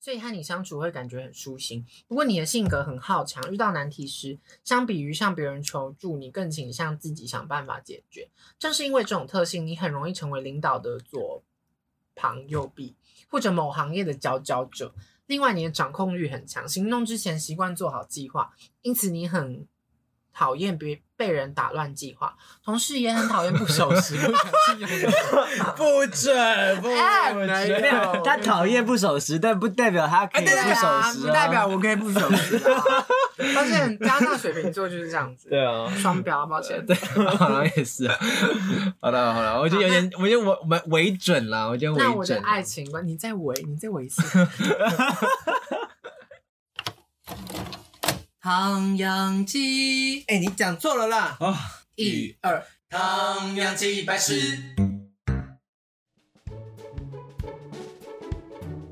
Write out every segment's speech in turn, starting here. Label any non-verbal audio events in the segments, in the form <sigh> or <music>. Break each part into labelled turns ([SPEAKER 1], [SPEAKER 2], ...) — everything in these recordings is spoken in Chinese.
[SPEAKER 1] 所以和你相处会感觉很舒心。不过你的性格很好强，遇到难题时，相比于向别人求助，你更倾向自己想办法解决。正是因为这种特性，你很容易成为领导的左旁右臂，或者某行业的佼佼者。另外，你的掌控欲很强，行动之前习惯做好计划，因此你很讨厌别被人打乱计划。同事也很讨厌不守时、不讲信用的。
[SPEAKER 2] 不准，不准。
[SPEAKER 1] 有
[SPEAKER 3] 他讨厌不守时，但不代表他可以不守
[SPEAKER 1] 啊，
[SPEAKER 3] 时
[SPEAKER 1] 不代表我可以不守时啊。发现加上水瓶座就是这样子，
[SPEAKER 2] 对啊，
[SPEAKER 1] 双标，抱歉。
[SPEAKER 2] 对，好像也是。好了好了，我觉得有点，我觉得我我们为准了，我觉得
[SPEAKER 1] 那我的。爱情观，你再围，你再围一次。<laughs> 唐扬鸡，
[SPEAKER 2] 哎，你讲错了啦！
[SPEAKER 3] 哦，
[SPEAKER 1] 一二，
[SPEAKER 2] 唐扬鸡百事。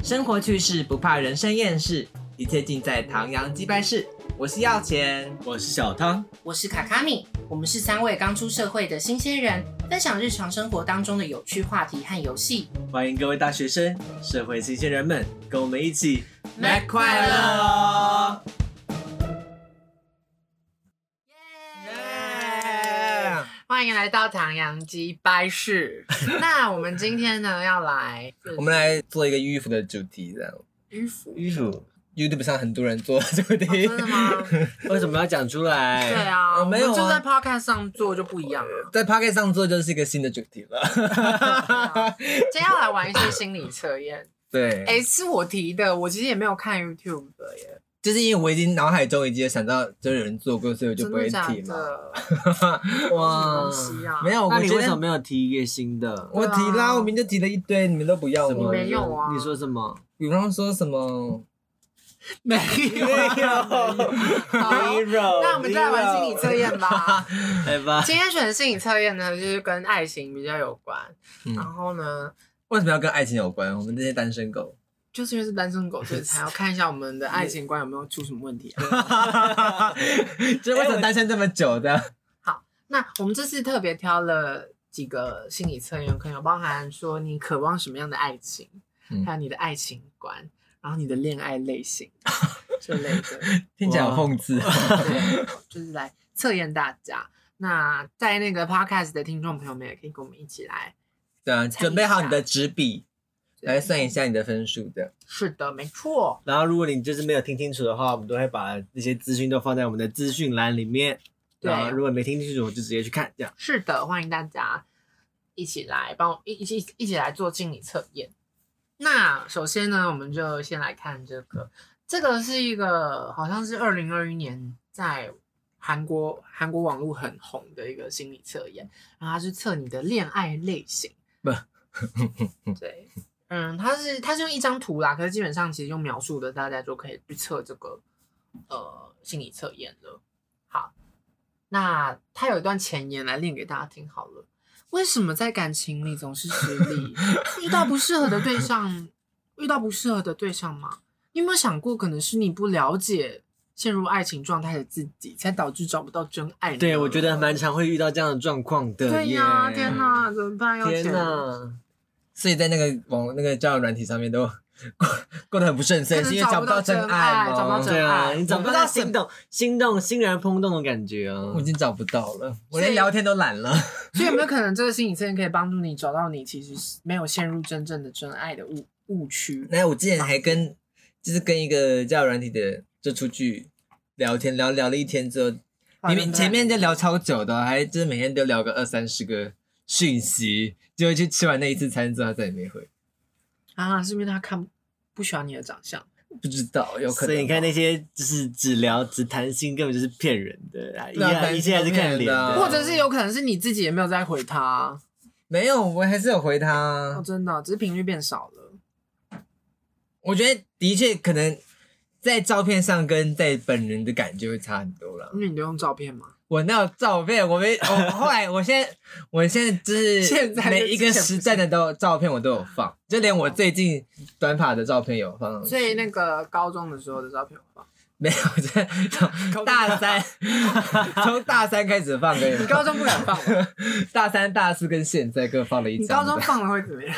[SPEAKER 2] 生活趣事不怕人生厌世，一切尽在唐扬鸡拜室。我是要钱，
[SPEAKER 3] 我是小汤，
[SPEAKER 1] 我是卡卡米，我们是三位刚出社会的新鲜人，分享日常生活当中的有趣话题和游戏。
[SPEAKER 3] 欢迎各位大学生、社会新鲜人们，跟我们一起
[SPEAKER 1] Mac
[SPEAKER 2] 快乐！耶！
[SPEAKER 1] 欢迎来到唐扬鸡掰室。<laughs> 那我们今天呢要来，
[SPEAKER 2] 我们来做一个迂腐的主题，这样。
[SPEAKER 1] 迂腐。
[SPEAKER 3] 迂腐
[SPEAKER 2] ，YouTube 上很多人做这个题，
[SPEAKER 1] 真的吗？<laughs>
[SPEAKER 3] 为什么要讲出来？
[SPEAKER 1] 对啊，
[SPEAKER 2] 哦没有
[SPEAKER 1] 就在 Podcast 上做就不一样了。<laughs>
[SPEAKER 2] 在 p o c k e t 上做就是一个新的主题了。
[SPEAKER 1] 接下来玩一些心理测验。
[SPEAKER 2] 对，
[SPEAKER 1] 哎，是我提的，我其实也没有看 YouTube 的耶，
[SPEAKER 2] 就是因为我已经脑海中已经有想到就有人做过，所以我就不会提嘛。<laughs> 哇没有，
[SPEAKER 3] 那
[SPEAKER 2] 我觉得
[SPEAKER 3] 你为什么没有提一个新的？
[SPEAKER 2] 我提啦，我明就提了一堆，你们都不要
[SPEAKER 3] 什么
[SPEAKER 2] 吗？
[SPEAKER 1] 你没有啊
[SPEAKER 3] 你说什么？
[SPEAKER 2] 比方说什么？<laughs>
[SPEAKER 1] 没有，好，那我们就来玩心理测验吧。<laughs>
[SPEAKER 3] 来吧。
[SPEAKER 1] 今天选的心理测验呢，就是跟爱情比较有关。
[SPEAKER 2] 嗯
[SPEAKER 1] 然后呢，
[SPEAKER 2] 为什么要跟爱情有关？我们这些单身狗，
[SPEAKER 1] 就是因为是单身狗，所以才要看一下我们的爱情观有没有出什么问题啊。<laughs>
[SPEAKER 2] 就是为什么单身这么久的？<laughs>
[SPEAKER 1] 好那我们这次特别挑了几个心理测验，可能有包含说你渴望什么样的爱情，
[SPEAKER 2] 嗯
[SPEAKER 1] 还有你的爱情观，然后你的恋爱类型 <laughs> 这类的。
[SPEAKER 2] 听起来好讽刺。
[SPEAKER 1] 对，就是来测验大家。那在那个 podcast 的听众朋友们也可以跟我们一起来。
[SPEAKER 2] 对啊，准备好你的纸笔，来算一下你的分数的。
[SPEAKER 1] 是的，没错。
[SPEAKER 3] 然后，如果你就是没有听清楚的话，我们都会把那些资讯都放在我们的资讯栏里面。
[SPEAKER 1] 对
[SPEAKER 3] 然后，如果没听清楚，就直接去看，这样。
[SPEAKER 1] 是的，欢迎大家一起来帮我一一起一起来做心理测验。那首先呢，我们就先来看这个，这个是一个好像是二零二一年在韩国韩国网络很红的一个心理测验，然后它是测你的恋爱类型。
[SPEAKER 2] 不，<laughs>
[SPEAKER 1] 对，嗯，它是它是用一张图啦，可是基本上其实用描述的，大家就可以去测这个呃心理测验了。好，那它有一段前言来念给大家听好了。为什么在感情里总是失利？遇到不适合的对象，遇到不适合的对象吗？你有没有想过，可能是你不了解陷入爱情状态的自己，才导致找不到真爱呢？
[SPEAKER 3] 对，我觉得蛮常会遇到这样的状况的。
[SPEAKER 1] 对呀、
[SPEAKER 3] 耶
[SPEAKER 1] 天！哪，怎么办？要
[SPEAKER 3] 天
[SPEAKER 1] 钱
[SPEAKER 3] 哪！
[SPEAKER 2] 所以在那个网那个交友软体上面都 <laughs> 过过得很不顺遂，是因为找
[SPEAKER 1] 找不到
[SPEAKER 2] 真
[SPEAKER 1] 真爱
[SPEAKER 2] 吗？
[SPEAKER 1] 找不到真爱
[SPEAKER 3] 你找不到心动、心动、欣然怦动的感觉啊
[SPEAKER 2] 我已！经找不到了，我连聊天都懒了。
[SPEAKER 1] 所以有没有 <laughs> 可能这个心理测验可以帮助你找到你其实是没有陷入真正的真爱的误误区？
[SPEAKER 2] 那我之前还跟就是跟一个交友软体的就出去聊天，聊聊了一天之后，明明前面就聊超久的，还就是每天都聊个二三十个讯息，结果去吃完那一次餐之后，他再也没回。
[SPEAKER 1] 啊，是因为他看不喜欢你的长相？
[SPEAKER 2] 不知道，有可能。
[SPEAKER 3] 所以你看那些就是只聊只谈心，根本就是骗人的啊！一
[SPEAKER 2] 对啊
[SPEAKER 3] 样一切还是看脸
[SPEAKER 1] 或者是有可能是你自己也没有在回他？
[SPEAKER 2] 没有，我还是有回
[SPEAKER 1] 哦，
[SPEAKER 2] 他。
[SPEAKER 1] 真的，只是频率变少了。
[SPEAKER 2] 我觉得的确可能在照片上跟在本人的感觉会差很多了。
[SPEAKER 1] 因为你都用照片嘛。
[SPEAKER 2] 我那有照片，我没，<laughs> 我后来，我现在，我现在就是
[SPEAKER 1] 现在
[SPEAKER 2] 每一个
[SPEAKER 1] 之前不是
[SPEAKER 2] 时段的都照片我都有放，就连我最近短发的照片有放。
[SPEAKER 1] 所以那个高中的时候的照片有放。
[SPEAKER 2] 没有，这从大三 <laughs> 从大三开始放给
[SPEAKER 1] 你高中不敢放吗，<laughs>
[SPEAKER 2] 大三、大四跟现在各放了一
[SPEAKER 1] 你
[SPEAKER 2] 张。
[SPEAKER 1] 高中放了会怎么样？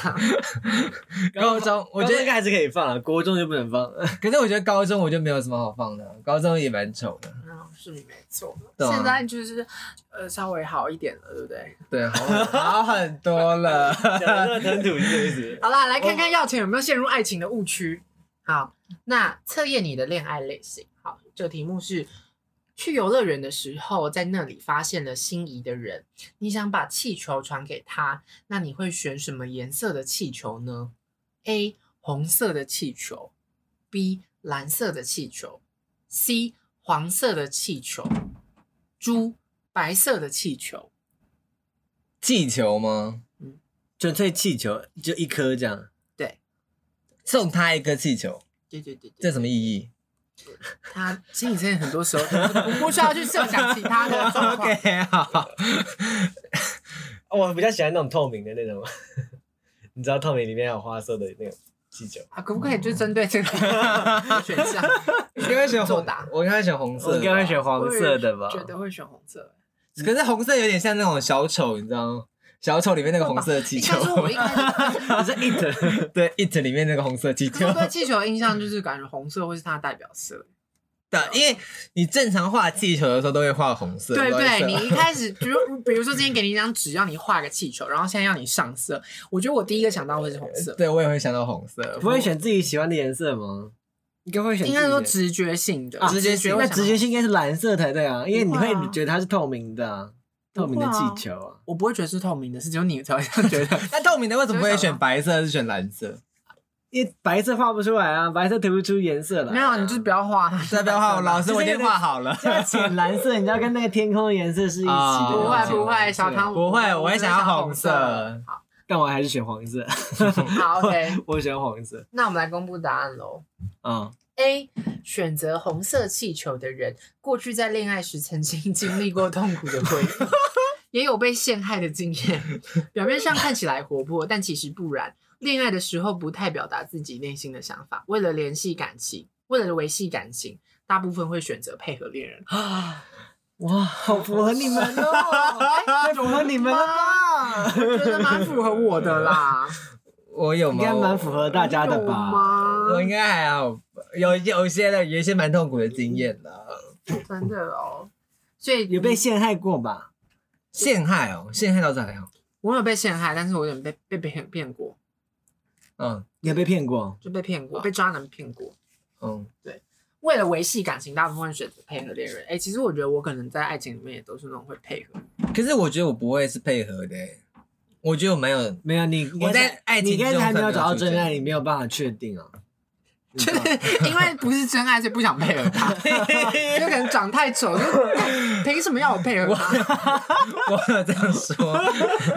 [SPEAKER 2] 高中，我觉得
[SPEAKER 3] 我觉得还是可以放了，国中就不能放。
[SPEAKER 2] 可是我觉得高中我就没有什么好放的，高中也蛮丑的。
[SPEAKER 1] 嗯，是你没错。现在就是呃稍微好一点了，对不对？
[SPEAKER 2] 对，好好很多了。
[SPEAKER 3] 讲的这个土是意思。
[SPEAKER 1] 好啦，来看看要钱有没有陷入爱情的误区。好，那测验你的恋爱类型。好，这个题目是：去游乐园的时候，在那里发现了心仪的人，你想把气球传给他，那你会选什么颜色的气球呢？A. 红色的气球，B. 蓝色的气球，C. 黄色的气球猪白色的气球。
[SPEAKER 2] 气球吗？
[SPEAKER 3] 嗯纯粹气球就一颗这样，对
[SPEAKER 2] 送他一颗气球，
[SPEAKER 1] 对对对对，
[SPEAKER 2] 这什么意义
[SPEAKER 1] 他心理真的很多时候不不需要去设想其他的状况。<laughs>
[SPEAKER 2] OK，好。<laughs>
[SPEAKER 3] 我比较喜欢那种透明的那种，<laughs> 你知道透明里面有花色的那种气球。
[SPEAKER 1] 啊，可不可以就针对这个 <laughs> 选项？
[SPEAKER 2] 应该选红我应该选红色的吧，
[SPEAKER 3] 我应该会选黄色的吧？
[SPEAKER 1] 觉得会选红色。
[SPEAKER 2] 可是红色有点像那种小丑，你知道吗？小丑里面那个红色的气球
[SPEAKER 1] 应该，说我一开始，<laughs>
[SPEAKER 3] 你是 it，
[SPEAKER 2] 对，it 里面那个红色气球
[SPEAKER 1] 我。对气球的印象就是感觉红色会是它的代表色。
[SPEAKER 2] 对，因为你正常画气球的时候都会画红色。
[SPEAKER 1] 对对，你 <laughs> 一开始，比如 <laughs> 比如说今天给你一张纸，让你画个气球，然后现在要你上色，我觉得我第一个想到会是红色。
[SPEAKER 2] 对我也会想到红色。
[SPEAKER 3] 不会选自己喜欢的颜色吗？应该会选。
[SPEAKER 1] 应该说直觉性的，
[SPEAKER 3] 啊
[SPEAKER 2] 直觉性
[SPEAKER 3] 那直觉性应该是蓝色才对啊，因为你会觉得它是透明的啊，透明的气球啊。
[SPEAKER 1] 我不会觉得是透明的，是只有你才会这样觉得。<laughs>
[SPEAKER 2] 那透明的为什么不会选白色，是选蓝色？
[SPEAKER 3] 因为白色画不出来啊，白色涂不出颜色来。
[SPEAKER 1] 没有，你就是不要画 <laughs>
[SPEAKER 2] 不要画我，老师我已经画好了。
[SPEAKER 3] 像浅蓝色，你知道跟那个天空的颜色是一起的。
[SPEAKER 2] 啊
[SPEAKER 1] 不会不会，小汤
[SPEAKER 2] 不会我也想要红
[SPEAKER 1] 红
[SPEAKER 2] 色
[SPEAKER 1] 好，
[SPEAKER 3] 但我还是选黄色。<laughs>
[SPEAKER 1] 好，<laughs> OK，
[SPEAKER 3] 我喜欢黄色。
[SPEAKER 1] 那我们来公布答案喽。
[SPEAKER 3] 嗯
[SPEAKER 1] ，A 选择红色气球的人，过去在恋爱时曾经经历过痛苦的回忆，也有被陷害的经验。<laughs> 表面上看起来活泼，但其实不然。恋爱的时候不太表达自己内心的想法，为了联系感情，为了维系感情，大部分会选择配合恋人。
[SPEAKER 3] 哇，好符合你们哦，太符合你们了吧？
[SPEAKER 1] 我觉得蛮符合我的啦，<laughs>
[SPEAKER 2] 我有吗？
[SPEAKER 3] 应该蛮符合大家的吧？
[SPEAKER 1] 吗？
[SPEAKER 2] 我应该还好，有有一些的，有一些蛮痛苦的经验的。
[SPEAKER 1] 真的哦，所以
[SPEAKER 3] 有被陷害过吧？
[SPEAKER 2] 陷害哦，陷害倒是还好。
[SPEAKER 1] 我有被陷害，但是我有点被被被骗骗过，
[SPEAKER 2] 嗯
[SPEAKER 3] 你有被骗过？
[SPEAKER 1] 就被骗过，被渣男骗过。
[SPEAKER 2] 嗯，
[SPEAKER 1] 为了维系感情，大部分选择配合恋人。哎、其实我觉得我可能在爱情里面也都是那种会配合。
[SPEAKER 2] 可是我觉得我不会是配合的欸，我觉得我没有
[SPEAKER 3] 没有，你
[SPEAKER 2] 我在爱情
[SPEAKER 3] 你应该是还没有找到真爱，你没有办法确定啊。<laughs>
[SPEAKER 1] 就是因为不是真爱，所以不想配合他，<laughs> 就可能长太丑，就凭什么要我配合他？
[SPEAKER 2] 我 <laughs> 有这样说。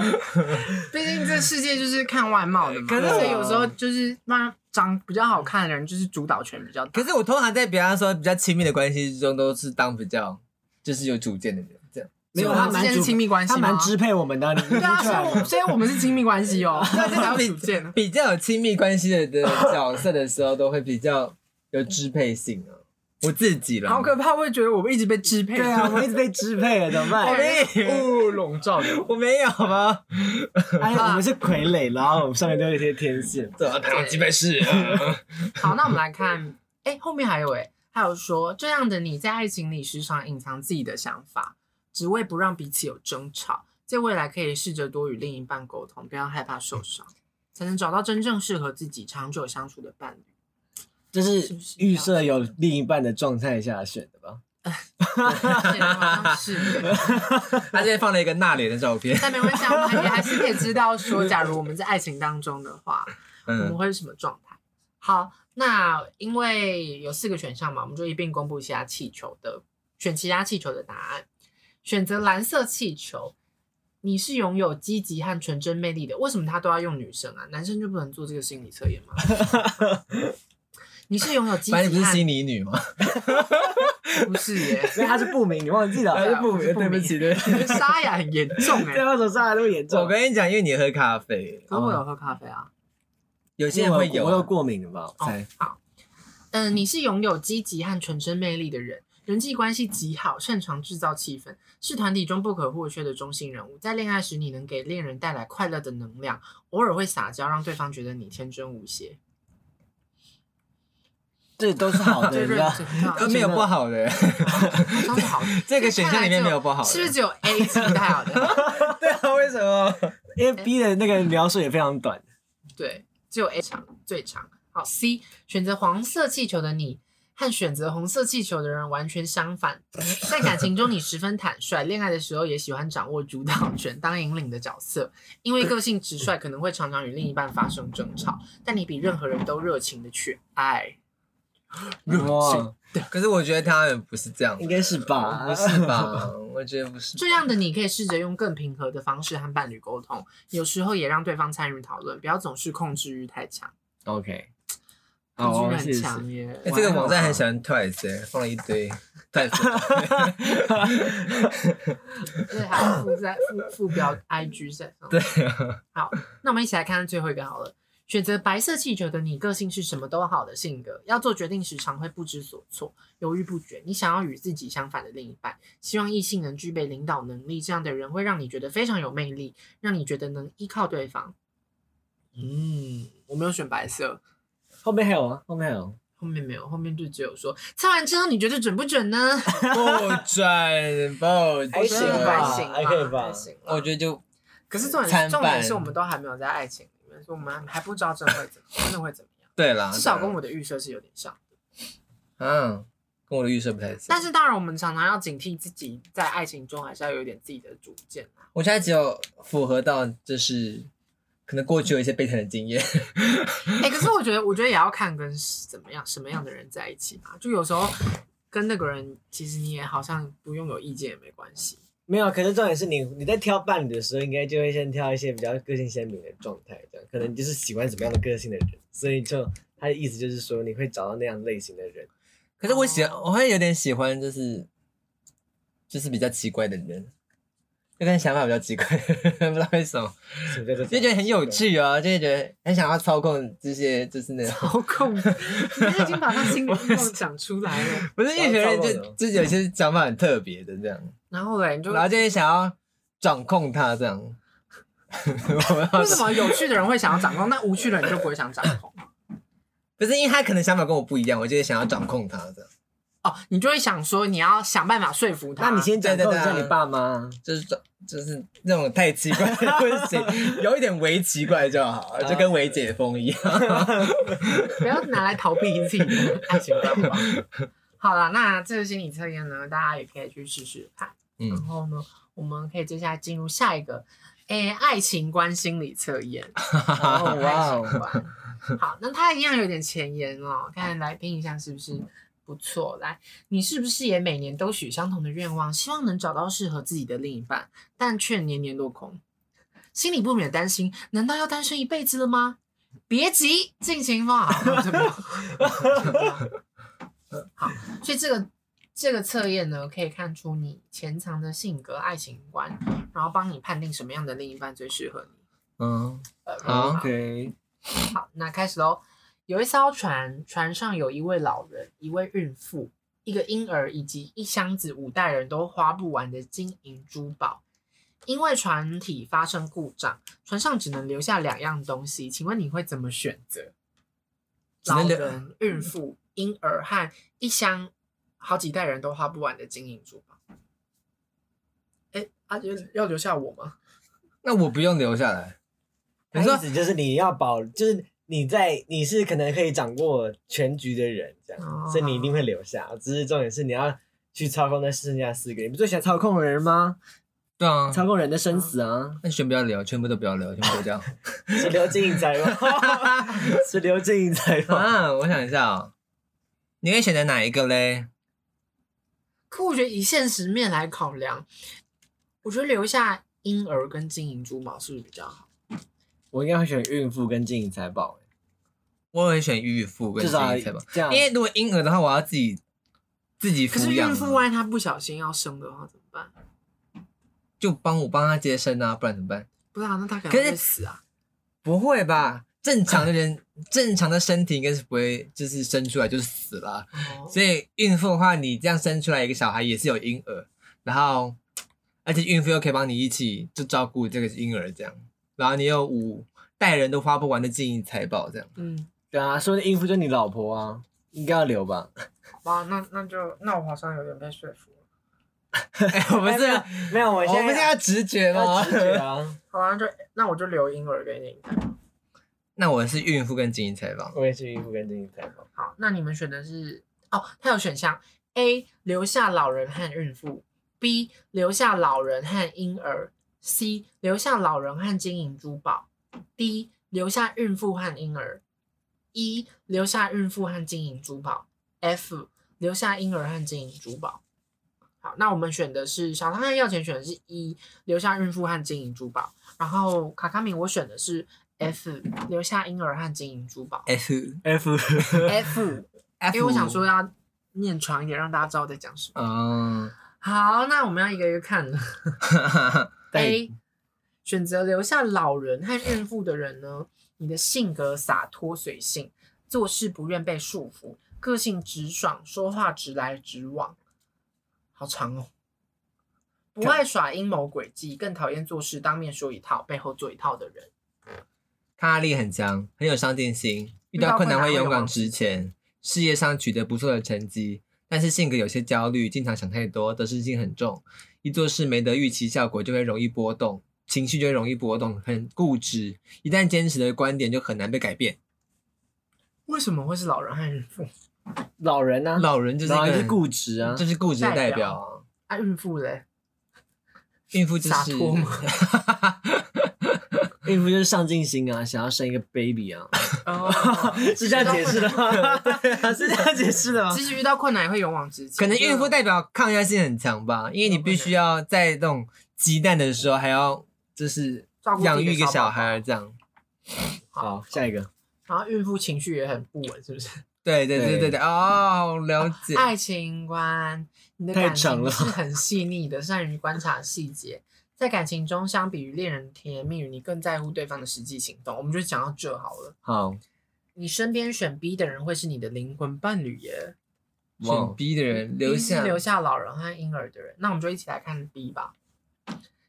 [SPEAKER 2] <laughs>
[SPEAKER 1] 毕竟这世界就是看外貌的嘛，
[SPEAKER 2] 可是
[SPEAKER 1] 所以有时候就是那长比较好看的人，就是主导权比较大。
[SPEAKER 2] 可是我通常在比方说比较亲密的关系之中，都是当比较就是有主见的人，这样。
[SPEAKER 3] 没有，
[SPEAKER 1] 所以我们之间是
[SPEAKER 3] 他蛮主
[SPEAKER 1] 亲密关系吗
[SPEAKER 3] 他蛮支配我们的，
[SPEAKER 1] 对啊，所以。我所以我们是亲密关系哦，<laughs> 那这才有主见呢。
[SPEAKER 2] 比较有亲密关系的的角色的时候，都会比较有支配性啊。我自己了，
[SPEAKER 1] 好可怕，我会觉得我们一直被支配。
[SPEAKER 3] 对啊，我们一直被支配了，怎么办？<laughs>
[SPEAKER 1] 雾，笼罩着我。
[SPEAKER 2] 我没有吗？<laughs>
[SPEAKER 3] 哎，我们是傀儡，然后我们上面都有一些天线。
[SPEAKER 2] 怎么当鸡排是？<laughs>
[SPEAKER 1] 好，那我们来看，哎、后面还有哎、还有说这样的你在爱情里时常隐藏自己的想法，只为不让彼此有争吵，在未来可以试着多与另一半沟通，不要害怕受伤，才能找到真正适合自己长久相处的伴侣。
[SPEAKER 3] 这
[SPEAKER 1] 是
[SPEAKER 3] 预设有另一半的状态下选的吧？<laughs>
[SPEAKER 1] 是，<laughs>
[SPEAKER 2] 他这边放了一个纳脸的照片。
[SPEAKER 1] 但没关系，啊，我们也还是可以知道说，<laughs> 假如我们在爱情当中的话，我们
[SPEAKER 2] 嗯，
[SPEAKER 1] 会是什么状态？好，那因为有四个选项嘛，我们就一并公布其他气球的选其他气球的答案。选择蓝色气球，你是拥有积极和纯真魅力的。为什么他都要用女生啊？男生就不能做这个心理测验吗？你是拥有积极和
[SPEAKER 2] 反正你不是心理女吗？<laughs>
[SPEAKER 1] 不是耶，
[SPEAKER 3] 所以他是不明，你忘记了？
[SPEAKER 1] 对啊
[SPEAKER 2] 不
[SPEAKER 1] 我是不明
[SPEAKER 2] 对不起，对不起。<laughs>
[SPEAKER 1] 沙哑很严重哎。<laughs>
[SPEAKER 3] 对，为什么上来那么严重？
[SPEAKER 2] 我跟你讲，因为你喝咖啡，
[SPEAKER 1] 可是我有喝咖啡啊。
[SPEAKER 2] 有些人会有
[SPEAKER 3] 我有
[SPEAKER 2] 啊。
[SPEAKER 3] 过敏的吧？猜。，
[SPEAKER 1] 好。嗯、你是拥有积极和纯真魅力的人，人际关系极好，擅长制造气氛，是团体中不可或缺的中心人物。在恋爱时，你能给恋人带来快乐的能量，偶尔会撒娇，让对方觉得你天真无邪。
[SPEAKER 3] 这都是好的，
[SPEAKER 1] 对 <laughs> 对
[SPEAKER 3] 你知道。<laughs>
[SPEAKER 2] 都没有不好的，
[SPEAKER 1] 都是好的。
[SPEAKER 2] 这个选项里面没有不好的。
[SPEAKER 1] 是不是只有 A 是不太好的？<laughs>
[SPEAKER 2] 对啊，为什么？
[SPEAKER 3] 因为 B 的那个描述也非常短。
[SPEAKER 1] 对，只有 A 长最长。好，C 选择黄色气球的你和选择红色气球的人完全相反，在感情中你十分坦率，恋爱的时候也喜欢掌握主导权，当引领的角色。因为个性直率，可能会常常与另一半发生争吵，但你比任何人都热情的去爱。<laughs>
[SPEAKER 3] 哇，
[SPEAKER 2] 可是我觉得他们不是这样，
[SPEAKER 3] 应该是吧？
[SPEAKER 2] 不是吧？<laughs> 我觉得不是。
[SPEAKER 1] 这样的你可以试着用更平和的方式和伴侣沟通，有时候也让对方参与讨论，不要总是控制欲太强。
[SPEAKER 3] OK，
[SPEAKER 1] 控制欲
[SPEAKER 3] 哦，
[SPEAKER 1] 很强耶。
[SPEAKER 2] 哎，这个网站很喜欢 Twice，哎放了一堆 Twice。<laughs>
[SPEAKER 1] 对，还有附在附附标 IG 在上。
[SPEAKER 2] 对啊，
[SPEAKER 1] 好，那我们一起来看最后一个好了。选择白色气球的你，个性是什么都好的性格，要做决定时常会不知所措、犹豫不决。你想要与自己相反的另一半，希望异性能具备领导能力，这样的人会让你觉得非常有魅力，让你觉得能依靠对方。嗯，我没有选白色，
[SPEAKER 3] 后面还有啊，后面还有。
[SPEAKER 1] 后面没有，后面就只有说测完之后你觉得准不准呢？
[SPEAKER 2] 不准不
[SPEAKER 3] 还行
[SPEAKER 2] 准，
[SPEAKER 3] 吧
[SPEAKER 1] 还行啦
[SPEAKER 3] 还可以吧
[SPEAKER 1] 还行啦
[SPEAKER 2] 我觉得就
[SPEAKER 1] 可是重点是重点是我们都还没有在爱情里面，所以我们还不知道真的会怎么真的会怎么样。
[SPEAKER 2] 对啦，
[SPEAKER 1] 至少跟我的预设是有点像。
[SPEAKER 2] 嗯，跟我的预设不太像。
[SPEAKER 1] 但是当然，我们常常要警惕自己在爱情中还是要有一点自己的主见啊。
[SPEAKER 2] 我现在只有符合到就是可能过去有一些悲惨的经验，<laughs>
[SPEAKER 1] 哎、可是我觉得，我觉得也要看跟怎么样什么样的人在一起嘛。就有时候跟那个人，其实你也好像不用有意见也没关系。
[SPEAKER 3] 没有，可是重点是你你在挑伴侣的时候，应该就会先挑一些比较个性鲜明的状态，这样可能你就是喜欢什么样的个性的人，所以就他的意思就是说你会找到那样类型的人。
[SPEAKER 2] 可是我喜
[SPEAKER 1] 欢
[SPEAKER 2] 我会有点喜欢就是就是比较奇怪的人，就跟想法比较奇怪，<laughs> 不知道为什么，就觉得很有趣啊，就会觉得很想要操控这些就是那种。
[SPEAKER 1] 操控，<laughs> 你已经把他心里面讲出来了。<laughs>
[SPEAKER 2] 不是因为有人就就有些想法很特别的这样，
[SPEAKER 1] 然后嘞，你就
[SPEAKER 2] 然后就会想要掌控他这样。
[SPEAKER 1] 为什么有趣的人会想要掌控，那无趣的人就不会想掌控？
[SPEAKER 2] 不是因为他可能想法跟我不一样，我就会想要掌控他这样，
[SPEAKER 1] 哦，你就会想说你要想办法说服他。
[SPEAKER 3] 那你先掌控一
[SPEAKER 2] 对对对
[SPEAKER 3] 下你爸妈，
[SPEAKER 2] 就是就是那种太奇怪的 <laughs> 不行，有一点微奇怪就好，就跟微解封一样。<laughs>
[SPEAKER 1] 不要拿来逃避自己的爱情观吧。好了，那这个心理测验呢，大家也可以去试试看。然
[SPEAKER 2] 嗯，
[SPEAKER 1] 后呢，我们可以接下来进入下一个，诶，爱情观心理测验。<laughs>
[SPEAKER 3] 哦哇
[SPEAKER 1] 爱情
[SPEAKER 3] 哦，
[SPEAKER 1] 观。好，那它一样有点前言哦，看来听一下是不是不错？来，你是不是也每年都许相同的愿望，希望能找到适合自己的另一半，但却年年落空？心里不免担心，难道要单身一辈子了吗？别急，尽情放好，<laughs> 好，所以这个这个测验呢，可以看出你潜藏的性格、爱情观，然后帮你判定什么样的另一半最适合你。
[SPEAKER 2] 嗯，
[SPEAKER 1] 呃，
[SPEAKER 2] 好
[SPEAKER 3] OK，
[SPEAKER 1] 好，那开始喽。有一艘船，船上有一位老人、一位孕妇、一个婴儿以及一箱子五代人都花不完的金银珠宝。因为船体发生故障，船上只能留下两样东西，请问你会怎么选择？老人、孕妇、婴儿和一箱好几代人都花不完的金银珠宝。哎，阿杰要留下我吗？
[SPEAKER 2] 那我不用留下来。你说
[SPEAKER 3] 那意思就是你要保，就是你在你是可能可以掌握全局的人，这样，
[SPEAKER 1] 哦
[SPEAKER 3] 所以你一定会留下。只是重点是你要去操控那剩下四个，你不最喜欢操控人吗？
[SPEAKER 2] 对啊，
[SPEAKER 3] 操控人的生死啊，
[SPEAKER 2] 那全不要留，全部都不要留，全部都这样。<laughs>
[SPEAKER 3] 是刘金银财吗？<laughs> 是刘金银财吗？
[SPEAKER 2] 啊，我想一下哦，你会选择哪一个嘞？
[SPEAKER 1] 可我觉得以现实面来考量，我觉得留下婴儿跟金银珠宝是不是比较好？
[SPEAKER 3] 我应该会选孕妇跟金银财宝，
[SPEAKER 2] 我会选孕妇跟金银财宝，因。为如果婴儿的话，我要自己自己
[SPEAKER 1] 可是
[SPEAKER 2] 抚养啊，
[SPEAKER 1] 孕妇万一她不小心要生的话怎么办？
[SPEAKER 2] 就帮我帮她接生啊，不然怎么办？
[SPEAKER 1] 不是啊，那她可能会死啊。
[SPEAKER 2] 不会吧？正常的人正常的身体应该是不会，就是生出来就是死了。
[SPEAKER 1] 哦
[SPEAKER 2] 所以孕妇的话，你这样生出来一个小孩也是有婴儿，然后而且孕妇又可以帮你一起就照顾这个婴儿这样，然后你有五代人都花不完的金银财宝这样。
[SPEAKER 1] 嗯，
[SPEAKER 3] 对啊，说的孕妇就是你老婆啊，应该要留吧？
[SPEAKER 1] 好吧，那那就那我好像有点被说服了。<laughs>
[SPEAKER 2] 哎，我们是，
[SPEAKER 3] 哎没有，我
[SPEAKER 2] 我
[SPEAKER 3] 现在
[SPEAKER 2] 们现在要直觉吗？
[SPEAKER 3] 直觉啊，<laughs>
[SPEAKER 1] 好啊，就那我就留婴儿给你。
[SPEAKER 2] 那我是孕妇跟金银财宝。
[SPEAKER 3] 我也是孕妇跟经济财宝。
[SPEAKER 1] 好，那你们选的是哦，它有选项 A 留下老人和孕妇，B 留下老人和婴儿，C 留下老人和金银珠宝，D 留下孕妇和婴儿，E 留下孕妇和金银珠宝，F 留下婴儿和金银珠宝。好，那我们选的是小汤和要钱选的是一留下孕妇和金银珠宝，然后卡卡米我选的是 F 留下婴儿和金银珠宝
[SPEAKER 2] F
[SPEAKER 3] F
[SPEAKER 1] F。
[SPEAKER 2] F，<laughs>
[SPEAKER 1] 因为我想说要念长一点，让大家知道我在讲什么。
[SPEAKER 2] 嗯，
[SPEAKER 1] 好，那我们要一个一个看了。<laughs> <laughs> A 选择留下老人和孕妇的人呢，你的性格洒脱随性，做事不愿被束缚，个性直爽，说话直来直往。好长哦。不爱耍阴谋诡计，更讨厌做事当面说一套，背后做一套的人。
[SPEAKER 2] 抗压力很强，很有上进心，遇到困难会勇敢直前，事业上取得不错的成绩，但是性格有些焦虑，经常想太多，得失心很重，一做事没得预期效果就会容易波动，情绪就会容易波动，很固执，一旦坚持的观点就很难被改变。
[SPEAKER 1] 为什么会是老人和孕妇？
[SPEAKER 3] 老人呢？
[SPEAKER 2] 老人就是
[SPEAKER 3] 固执啊，
[SPEAKER 2] 就是固执的代
[SPEAKER 1] 代表
[SPEAKER 2] 表啊，
[SPEAKER 1] 啊，孕妇嘞？
[SPEAKER 2] 孕妇就是
[SPEAKER 1] 洒脱吗 <laughs>
[SPEAKER 3] 孕妇就是上进心啊，想要生一个 baby 啊，
[SPEAKER 1] 哦，<laughs>
[SPEAKER 3] 是这样解释的吗？对啊，是这样解释的吗？
[SPEAKER 1] 其实遇到困难也会勇往直前。
[SPEAKER 2] 可能孕妇代表抗压性很强吧，因为你必须要在那种鸡蛋的时候还要就是养育一个小孩这样。
[SPEAKER 3] 好，下一个，
[SPEAKER 1] 然后孕妇情绪也很不稳，是不是？
[SPEAKER 2] 对对对对
[SPEAKER 3] 对
[SPEAKER 2] 对，哦，了解。
[SPEAKER 1] 爱情观，你的
[SPEAKER 3] 太
[SPEAKER 1] 感情
[SPEAKER 3] 长了
[SPEAKER 1] 是很细腻的，善于观察细节。在感情中，相比于恋人甜言蜜语，你更在乎对方的实际行动。我们就讲到这好了。
[SPEAKER 3] 好，
[SPEAKER 1] 你身边选 B 的人会是你的灵魂伴侣耶。
[SPEAKER 2] 选 B 的人留下
[SPEAKER 1] 留下老人和婴儿的人，那我们就一起来看 B 吧。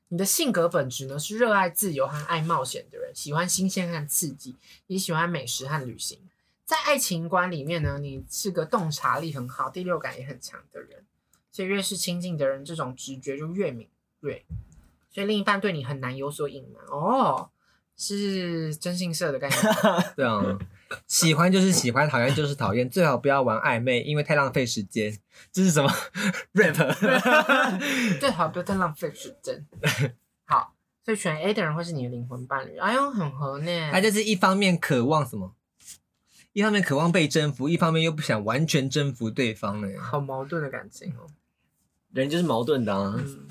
[SPEAKER 1] 你的性格本质呢是热爱自由和爱冒险的人，喜欢新鲜和刺激，也喜欢美食和旅行。在爱情观里面呢，你是个洞察力很好、第六感也很强的人，所以越是亲近的人，这种直觉就越敏锐，所以另一半对你很难有所隐瞒哦，是真性色的概念。<laughs>
[SPEAKER 2] 对啊，喜欢就是喜欢，讨厌就是讨厌，最好不要玩暧昧，因为太浪费时间。这是什么 <laughs> rap？<laughs>
[SPEAKER 1] 最好不要太浪费时间。好，所以选 A 的人会是你的灵魂伴侣。哎呦，很合呢。
[SPEAKER 2] 他就是一方面渴望什么，一方面渴望被征服，一方面又不想完全征服对方呢。
[SPEAKER 1] 好矛盾的感情哦。
[SPEAKER 3] 人就是矛盾的啊，
[SPEAKER 1] 嗯，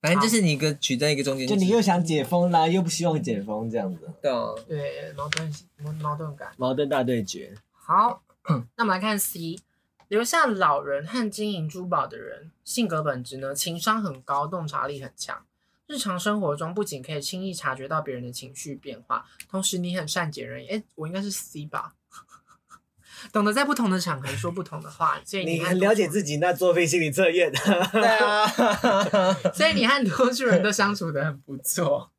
[SPEAKER 2] 反正就是你一个取在一个中间值，
[SPEAKER 3] 就你又想解封啦，又不希望解封，这样子，
[SPEAKER 2] 对啊，
[SPEAKER 1] 对，矛盾矛矛盾感。
[SPEAKER 3] 矛盾大对决。
[SPEAKER 1] 好，<clears throat> 那我们来看 C，留下老人和金银珠宝的人，性格本质呢，情商很高，洞察力很强。日常生活中不仅可以轻易察觉到别人的情绪变化，同时你很善解人意。哎，我应该是 C 吧？懂得在不同的场合说不同的话，所以和
[SPEAKER 3] 你很了解。自己，那作废心理测验。
[SPEAKER 2] 对啊，
[SPEAKER 1] 所以你和多数人都相处的很不错。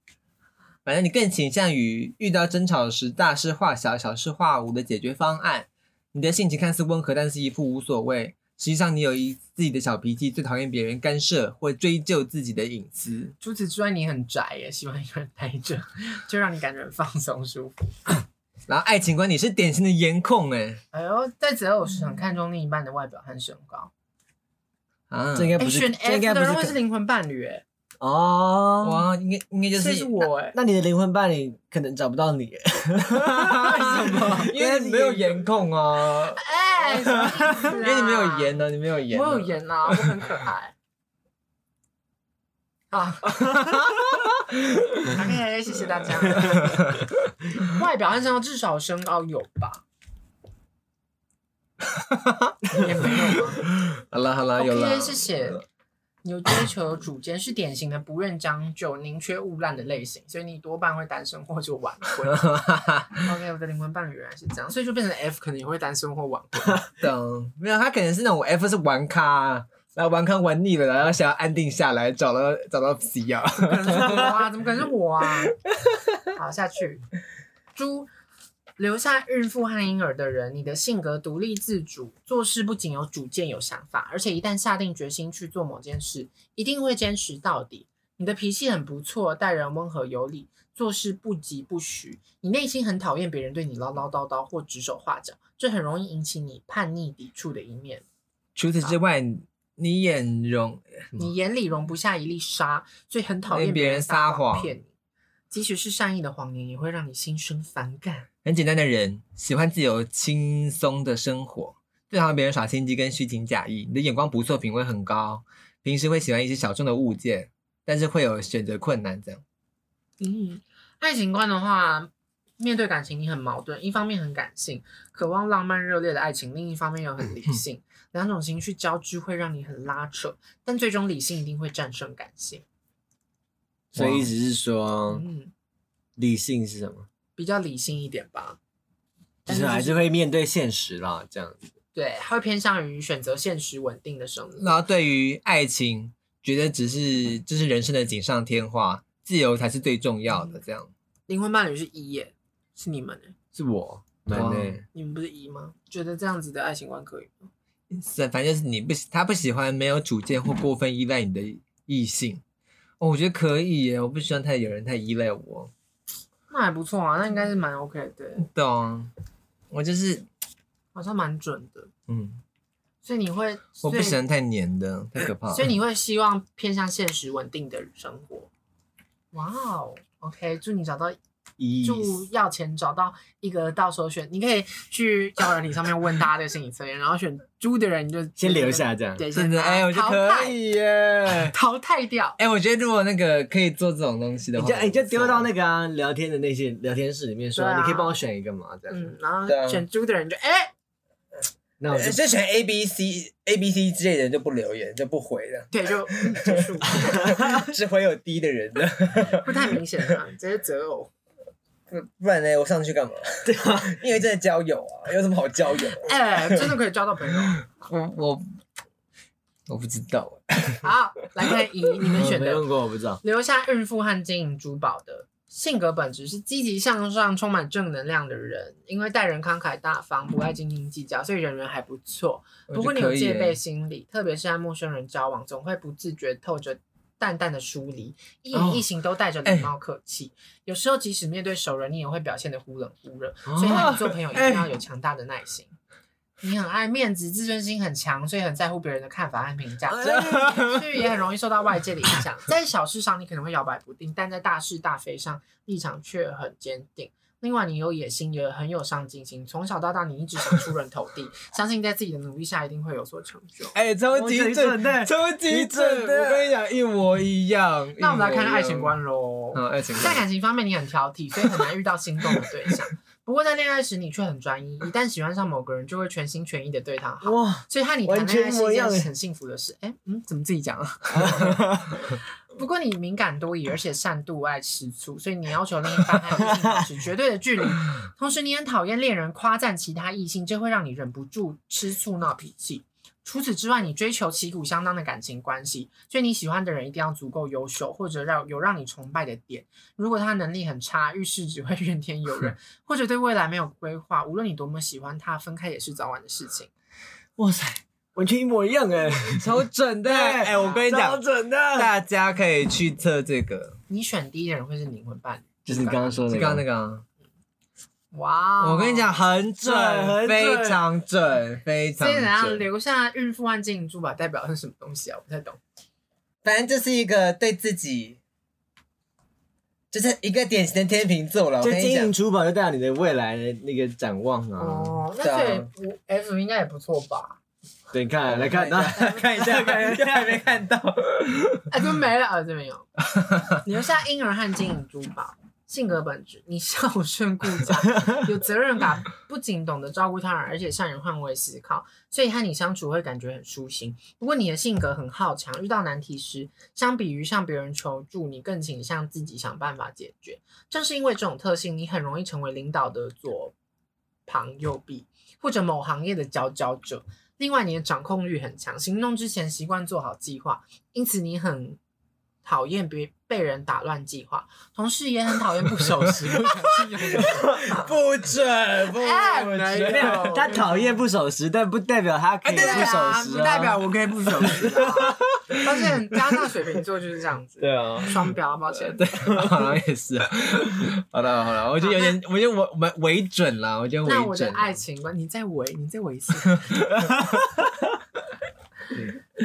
[SPEAKER 2] 反正你更倾向于遇到争吵时大事化小、小事化无的解决方案。你的性情看似温和，但是一副无所谓。实际上，你有一自己的小脾气，最讨厌别人干涉或追究自己的隐私。
[SPEAKER 1] 除此之外，你很宅耶，喜欢一个人待着，就让你感觉很放松舒服。
[SPEAKER 2] 然后爱情观，你是典型的颜控哎
[SPEAKER 1] 哎呦，在择偶时很看重另一半的外表和身高。
[SPEAKER 2] 啊，
[SPEAKER 1] 哎，
[SPEAKER 3] 这应该不是，
[SPEAKER 1] 选
[SPEAKER 3] 这应该不是可
[SPEAKER 1] 人会是灵魂伴侣，哎，
[SPEAKER 3] 哦。
[SPEAKER 2] 哇，应该应该就是
[SPEAKER 1] 是我哎，
[SPEAKER 3] 那你的灵魂伴侣可能找不到你，<laughs>
[SPEAKER 1] 为什么？
[SPEAKER 2] 因为你没有颜控啊，
[SPEAKER 1] 哎，什么意思啊 <laughs>
[SPEAKER 2] 因为你没有颜呢、你没有颜、
[SPEAKER 1] 我有。颜啊，我很可爱。啊，OK，谢谢大家。<laughs> 外表和身高至少身高有吧？也没有吗
[SPEAKER 2] 好了好了，有了
[SPEAKER 1] ？OK，。谢谢。有追求、有主见，是典型的不愿将就、宁缺毋滥的类型，所以你多半会单身或者晚婚。<laughs> OK，我的灵魂伴侣原来是这样，所以就变成 F 可能也会单身或晚婚。
[SPEAKER 2] 等？没有，他可能是那种 F 是玩咖，然后玩康玩腻了，然后想要安定下来，找到找到 C 啊。
[SPEAKER 1] 可能是我啊？<laughs> 怎么可能是我啊？好，下去。猪，留下孕妇和婴儿的人，你的性格独立自主，做事不仅有主见、有想法，而且一旦下定决心去做某件事，一定会坚持到底。你的脾气很不错，待人温和有礼，做事不急不徐。你内心很讨厌别人对你唠唠叨叨或指手画脚，这很容易引起你叛逆抵触的一面。
[SPEAKER 2] 除此之外，你眼容
[SPEAKER 1] 你眼里容不下一粒沙，所以很讨厌
[SPEAKER 2] 别人
[SPEAKER 1] 撒
[SPEAKER 2] 撒谎
[SPEAKER 1] 骗你。即使是善意的谎言，也会让你心生反感。
[SPEAKER 2] 很简单的人，喜欢自由轻松的生活，最讨厌别人耍心机跟虚情假意。你的眼光不错，品味很高，平时会喜欢一些小众的物件，但是会有选择困难这样。
[SPEAKER 1] 嗯，爱情观的话，面对感情你很矛盾，一方面很感性，渴望浪漫热烈的爱情，另一方面又很理性，两种情绪交织会让你很拉扯，但最终理性一定会战胜感性。
[SPEAKER 3] 所以意思是说，
[SPEAKER 1] 嗯，
[SPEAKER 3] 理性是什么？
[SPEAKER 1] 比较理性一点吧。但
[SPEAKER 3] 就是还是会面对现实啦，这样子。
[SPEAKER 1] 对，他会偏向于选择现实稳定的生活。
[SPEAKER 2] 然后对于爱情，觉得只是这是人生的锦上添花，自由才是最重要的。这样，
[SPEAKER 1] 灵魂伴侣是一耶，是你们欸
[SPEAKER 3] 是我，蛮
[SPEAKER 2] 哇
[SPEAKER 3] 呢。
[SPEAKER 1] 你们不是一吗？觉得这样子的爱情观可以吗？
[SPEAKER 2] 是反正就是你不喜他不喜欢没有主见或过分依赖你的异性。哦，我觉得可以耶，我不喜欢太有人太依赖我。
[SPEAKER 1] 那还不错啊，那应该是蛮 OK 的，
[SPEAKER 2] 懂？我就是
[SPEAKER 1] 好像蛮准的。
[SPEAKER 2] 嗯，
[SPEAKER 1] 所以你会，
[SPEAKER 2] 我不喜欢太黏的，太可怕了。
[SPEAKER 1] 所以你会希望偏向现实稳定的生活。哇哦，OK，祝你找到，
[SPEAKER 3] 一
[SPEAKER 1] 祝要钱找到一个到时候选，你可以去交友软体上面问大家的心理测验，然后选猪的人你就
[SPEAKER 3] 先留下这样。
[SPEAKER 1] 对，
[SPEAKER 2] 真的，
[SPEAKER 1] 先把
[SPEAKER 2] 哎，我觉得可以耶。<laughs>
[SPEAKER 1] 淘汰掉。
[SPEAKER 2] 哎，我觉得如果那个可以做这种东西的话，
[SPEAKER 3] 你就你就丢到那个啊聊天的那些聊天室里面说，
[SPEAKER 1] 啊
[SPEAKER 3] 你可以帮我选一个嘛？这样。
[SPEAKER 1] 嗯，然后选猪的人就哎，
[SPEAKER 3] 那我就
[SPEAKER 2] 选 A B C A B C 之类的人就不留言就不回了，
[SPEAKER 1] 对，就嗯结束，<laughs>
[SPEAKER 2] 只回有 D 的人的，<laughs>
[SPEAKER 1] 不太明显啊，这是择偶。
[SPEAKER 2] 不不然呢？我上去干嘛？<laughs> 对啊，<laughs> 因为真的交友啊，有什么好交友？
[SPEAKER 1] 哎，真的可以交到朋友。<laughs>
[SPEAKER 2] 我我我不知道，
[SPEAKER 1] 好，来看一，你们选的
[SPEAKER 3] 没用过，我不知道。
[SPEAKER 1] 留下孕妇和金银珠宝的性格本质是积极向上、充满正能量的人，因为待人慷慨大方，不爱斤斤计较，所以人缘还不错。不过你有戒备心理，特别是和陌生人交往，总会不自觉透着淡淡的疏离，一言一行都带着礼貌客气。有时候即使面对熟人，你也会表现得忽冷忽热，所以和你做朋友一定要有强大的耐心。你很爱面子，自尊心很强，所以很在乎别人的看法和评价，<laughs> 所以也很容易受到外界的影响。在小事上你可能会摇摆不定，但在大是大非上立场却很坚定。另外，你有野心，也很有上进心，从小到大你一直想出人头地，<laughs> 相信在自己的努力下一定会有所成就。
[SPEAKER 2] 哎，超级
[SPEAKER 3] 超级
[SPEAKER 2] 准
[SPEAKER 3] 准的
[SPEAKER 2] 超级准的！我跟你讲，一模一样。
[SPEAKER 1] 那我们来看看爱情观喽。
[SPEAKER 2] 嗯，爱情
[SPEAKER 1] 在。感情方面，你很挑剔，所以很难遇到心动的对象。不过在恋爱时，你却很专一，一旦喜欢上某个人，就会全心全意的对他好。
[SPEAKER 3] 哇，
[SPEAKER 1] 所以和你谈
[SPEAKER 3] 完
[SPEAKER 1] 恋爱是一件很幸福的事。哎，嗯，怎么自己讲啊？<laughs> <laughs> 不过你敏感多疑，而且善妒爱吃醋，所以你要求另一半和异性保持绝对的距离。同时，你很讨厌恋人夸赞其他异性，这会让你忍不住吃醋闹脾气。除此之外，你追求旗鼓相当的感情关系，所以你喜欢的人一定要足够优秀，或者让有让你崇拜的点。如果他能力很差，遇事只会 <laughs> 怨天尤人，或者对未来没有规划，无论你多么喜欢他，分开也是早晚的事情。
[SPEAKER 3] 哇塞，完全一模一样哎，<laughs>
[SPEAKER 2] 超准的！哎，我跟你讲
[SPEAKER 3] 超
[SPEAKER 2] 讲，
[SPEAKER 3] 准的，
[SPEAKER 2] 大家可以去测这个，
[SPEAKER 1] 你选第一的人会是灵魂伴侣，
[SPEAKER 3] 就是你刚刚说的
[SPEAKER 2] 是刚刚那
[SPEAKER 3] 个，
[SPEAKER 2] 啊。
[SPEAKER 1] 哇哦！
[SPEAKER 2] 我跟你讲，很准，非常准，非常
[SPEAKER 1] 所以怎样
[SPEAKER 2] 准。
[SPEAKER 1] 留下孕妇和金银珠宝代表的是什么东西啊？我不太懂。
[SPEAKER 2] 反正这是一个对自己，就是一个典型的天秤座了。
[SPEAKER 3] 就金银，珠宝就代表你的未来的那个展望啊。
[SPEAKER 1] 哦，那
[SPEAKER 2] 对啊
[SPEAKER 1] 所以我 F 应该也不错吧？
[SPEAKER 3] 对，你看来看，那
[SPEAKER 2] 看一下，<laughs> 看一下，<laughs> <laughs> 还没看到。
[SPEAKER 1] 哎，怎么没了？啊，这边有。留下婴儿和金银珠宝，性格本质，你孝顺顾家，有责任感，不仅懂得照顾他人，而且善于换位思考，所以和你相处会感觉很舒心。不过你的性格很好强，遇到难题时，相比于向别人求助，你更倾向自己想办法解决。正是因为这种特性，你很容易成为领导的左旁右臂，或者某行业的佼佼者。另外，你的掌控欲很强，行动之前习惯做好计划，因此你很讨厌别被人打乱计划，同事也很讨厌不守时、不讲信用的人。<laughs>
[SPEAKER 2] 不准，不准。
[SPEAKER 1] 有 <laughs>
[SPEAKER 3] 他讨厌不守时，但不代表他可以
[SPEAKER 1] 对
[SPEAKER 3] 不守
[SPEAKER 1] 啊，
[SPEAKER 3] 时、
[SPEAKER 1] 不代表我可以不守时、<laughs> 啊。发现加上水瓶座就是这样子，
[SPEAKER 3] 对啊，
[SPEAKER 1] 双标，抱歉。
[SPEAKER 2] 对，好像也是。好了好了，我觉得有点，我觉得我我们为准了，我觉得
[SPEAKER 1] 那我的。爱情观，你再为，你再为一次。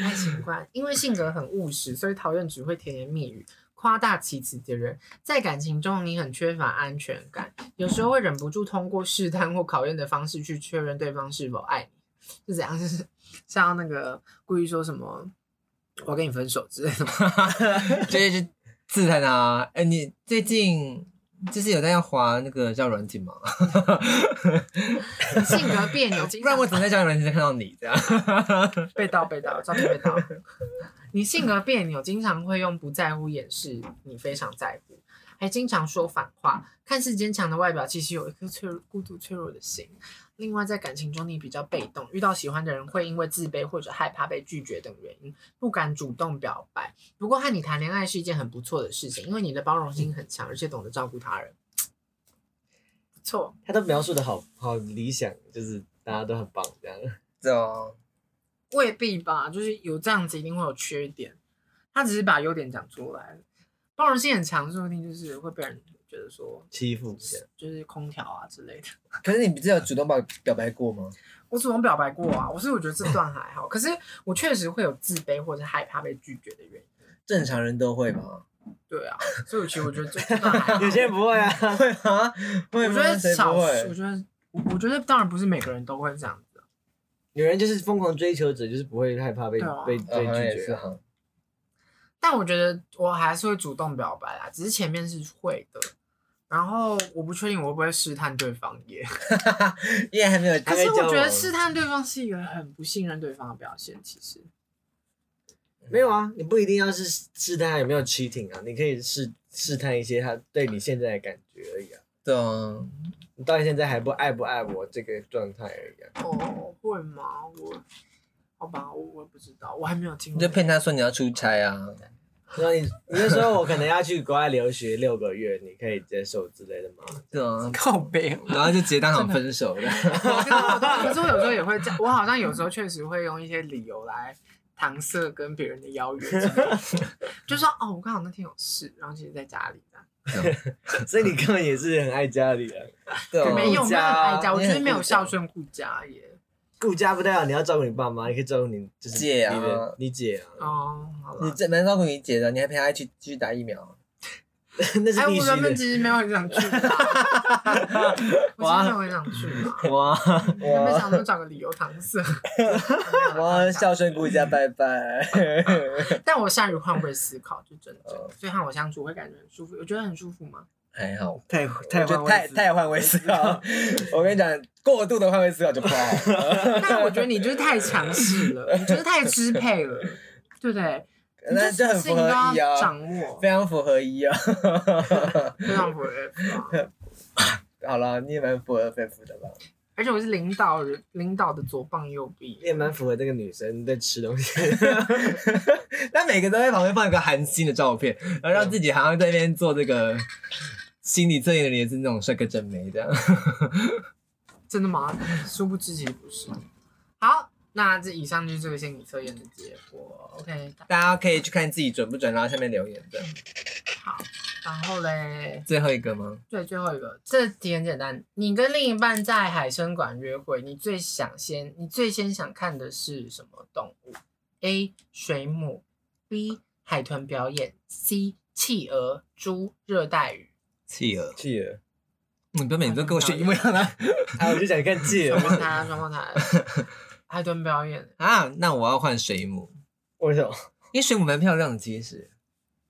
[SPEAKER 1] 爱情观，因为性格很务实，所以讨厌只会甜言蜜语、夸大其词的人。在感情中，你很缺乏安全感，有时候会忍不住通过试探或考验的方式去确认对方是否爱你。是怎样？就是像那个故意说什么“我跟你分手”之类的吗？<laughs>
[SPEAKER 2] 就是刺探他。哎，你最近就是有在要滑那个叫软体吗？<laughs>
[SPEAKER 1] 性格别扭，
[SPEAKER 2] 不然我怎么在交友软件上看到你这样？<laughs>
[SPEAKER 1] 被盗被盗，照片被盗。你性格别扭，经常会用不在乎掩饰你非常在乎，还经常说反话。看似坚强的外表，其实有一颗脆弱、孤独、脆弱的心。另外，在感情中你比较被动，遇到喜欢的人会因为自卑或者害怕被拒绝等原因，不敢主动表白。不过和你谈恋爱是一件很不错的事情，因为你的包容心很强，而且懂得照顾他人。不错，
[SPEAKER 3] 他都描述的好好理想，就是大家都很棒这样。<laughs>
[SPEAKER 2] 对啊，
[SPEAKER 1] 未必吧，就是有这样子一定会有缺点，他只是把优点讲出来。包容性很强，说不定就是会被人觉得说
[SPEAKER 3] 欺负
[SPEAKER 1] 就是空调啊之类的。<laughs>
[SPEAKER 2] 可是你不是有主动表表白过吗？
[SPEAKER 1] 我主动表白过啊，我是我觉得这段还好，可是我确实会有自卑或者害怕被拒绝的原因。
[SPEAKER 2] 正常人都会吗？
[SPEAKER 1] 对啊，所以我其实我觉得这这段还好。<laughs>
[SPEAKER 3] 有些人不会啊。
[SPEAKER 2] 会啊，会吗？
[SPEAKER 1] 我觉得少数，我？觉得我我觉得当然不是每个人都会这样子。
[SPEAKER 3] 女人就是疯狂追求者，就是不会害怕被
[SPEAKER 1] 啊
[SPEAKER 3] 被被拒绝啊。
[SPEAKER 1] 但我觉得我还是会主动表白啦，只是前面是会的，然后我不确定我会不会试探对方耶。<laughs>
[SPEAKER 2] 因为还没有，
[SPEAKER 1] 可是我觉得试探对方是一个很不信任对方的表现，其实。
[SPEAKER 3] 没有啊，你不一定要是试探他有没有 cheating 啊，你可以试试探一些他对你现在的感觉而已啊。
[SPEAKER 2] 对啊，
[SPEAKER 3] 你到底现在还不爱不爱我这个状态而已啊。
[SPEAKER 1] 哦，会吗？我，好吧，我我也不知道，我还没有听。
[SPEAKER 2] 你就骗他说你要出差啊，
[SPEAKER 3] 然后你你就说我可能要去国外留学六个月，你可以接受之类的吗？
[SPEAKER 2] 对啊，
[SPEAKER 1] 靠背。
[SPEAKER 2] 然后就直接当场分手的。
[SPEAKER 1] 可是我有时候也会这样，我好像有时候确实会用一些理由来搪塞跟别人的邀约 <laughs> 就说哦，我刚好那天有事，然后其实在家里。
[SPEAKER 3] 所以你根本也是很爱家里的。
[SPEAKER 2] 对啊，
[SPEAKER 1] 没有没有很爱家，我觉得没有孝顺顾家耶。
[SPEAKER 3] 顾家不代表你要照顾你爸妈，你可以照顾你就是
[SPEAKER 2] 姐啊
[SPEAKER 3] 你的你姐啊，
[SPEAKER 1] 哦，好了。
[SPEAKER 2] 你这蛮照顾你姐的，你还陪她去继续打疫苗。<laughs>
[SPEAKER 1] 哎，
[SPEAKER 3] 那是必须
[SPEAKER 1] 我原本
[SPEAKER 3] 的。
[SPEAKER 1] 其实没有很想去的，<laughs> 我其实没有很想去的。
[SPEAKER 3] 哇，
[SPEAKER 1] 原本想说找个理由搪塞，<laughs>
[SPEAKER 2] 我要孝顺顾家，拜拜。
[SPEAKER 1] 但我善于换位思考，就真的，
[SPEAKER 2] 哦
[SPEAKER 1] 所以和我相处会感觉很舒服。我觉得很舒服吗？
[SPEAKER 2] 还好，
[SPEAKER 3] 太太换
[SPEAKER 2] 太太换位思考。<laughs> 我跟你讲，过度的换位思考就不好。<laughs>
[SPEAKER 1] 但我觉得你就是太强势了，<laughs> 你就是太支配了，对不对？你
[SPEAKER 2] 那就很符合
[SPEAKER 1] 事情都要
[SPEAKER 2] 一啊，
[SPEAKER 1] 掌握，
[SPEAKER 2] 非常符合一啊。
[SPEAKER 1] 非常符合。
[SPEAKER 2] 好了，你也蛮符合 FF 的吧？
[SPEAKER 1] 而且我是领导人，领导的左膀右臂
[SPEAKER 3] 你。也蛮符合这个女生在吃东西。
[SPEAKER 2] 但每个都在旁边放一个韩星的照片，然后让自己好像在那边做这个心理测验的人也是那种帅哥正妹这样。<laughs>
[SPEAKER 1] 真的吗？殊不知其实不是。好，那这以上就是这个心理测验的结果。OK，
[SPEAKER 2] 大家可以去看自己准不准，然后下面留言的。
[SPEAKER 1] 好，然后嘞，
[SPEAKER 2] 最后一个吗？
[SPEAKER 1] 对，最后一个，这题很简单。你跟另一半在海参馆约会，你最想先，你最先想看的是什么动物？A. 水母，B. 海豚表演，C. 企鹅、猪、热带鱼。
[SPEAKER 2] 企鹅，
[SPEAKER 3] 企鹅，
[SPEAKER 2] 你不要每次都跟我选一模一样的
[SPEAKER 3] 啊，我就想看企鹅
[SPEAKER 1] 双。胞胎，双胞胎，<laughs> 海豚表演，
[SPEAKER 2] 啊？那我要换水母，
[SPEAKER 3] 为什么？
[SPEAKER 2] 因为水母蛮漂亮的，其实。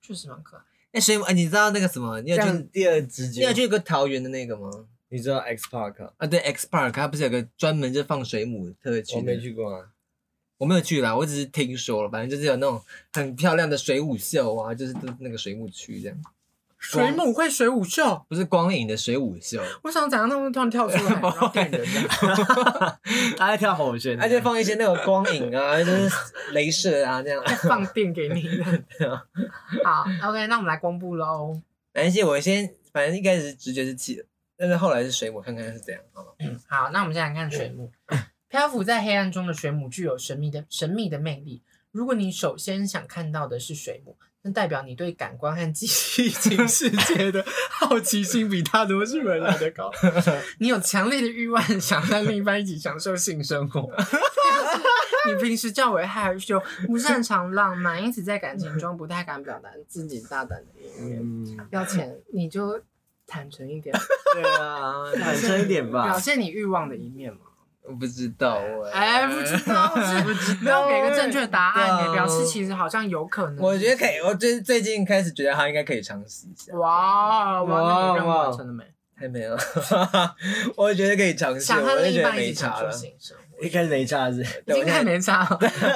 [SPEAKER 1] 确实蛮可爱。
[SPEAKER 2] 哎，水母，哎，你知道那个什么？你有去
[SPEAKER 3] 第二直觉
[SPEAKER 2] 你有，去过桃园的那个吗？
[SPEAKER 3] 你知道 X Park？啊
[SPEAKER 2] 啊，对，X Park，它不是有个专门就放水母特区？
[SPEAKER 3] 我没，去过啊。
[SPEAKER 2] 我没有去啦，我只是听说了，反正就是有那种很漂亮的水舞秀啊，就是那个水母区这样，
[SPEAKER 1] 水母会水舞秀，
[SPEAKER 2] 不是光影的水舞秀，<laughs>
[SPEAKER 1] 我想怎样，他们突然跳出来，然后电人这样 <laughs>
[SPEAKER 3] 他在跳火圈，
[SPEAKER 2] 而且放一些那个光影啊，<laughs> 就是镭射啊这样。
[SPEAKER 1] 放电给你。好，OK，那我们来公布喽。
[SPEAKER 2] 没关系，我先，反正一开始直觉是气的，但是后来是水母，看看是怎样，好吗？
[SPEAKER 1] 好，那我们先来看水母。<clears throat> 漂浮在黑暗中的水母具有神秘的神秘的魅力。如果你首先想看到的是水母，那代表你对感官和记忆情世界的好奇心比大多数人来的高。<laughs> 你有强烈的欲望想和另一半一起享受性生活，<laughs> 你平时较为害羞，不擅长浪漫，因此在感情中不太敢表达自己大胆的一面。
[SPEAKER 3] 嗯，
[SPEAKER 1] 要钱你就坦诚一点，<laughs>
[SPEAKER 3] 对啊，坦诚一点吧
[SPEAKER 1] 表。现你欲望的一面嘛。
[SPEAKER 2] 我不知道
[SPEAKER 1] 哎，不知道，是没有给个正确答案，也表示其实好像有可能。
[SPEAKER 2] 我觉得可以，我最最近开始觉得他应该可以尝试一下，
[SPEAKER 1] 哇哇，那你任务
[SPEAKER 3] 哇
[SPEAKER 1] 完成了没？
[SPEAKER 2] 还没有，<laughs> 我觉得可以尝试，
[SPEAKER 1] 想和
[SPEAKER 2] 我就觉得
[SPEAKER 1] 另一半一
[SPEAKER 2] 没差了
[SPEAKER 1] 起
[SPEAKER 3] 一开始没差是，<laughs>
[SPEAKER 1] 已经太没差。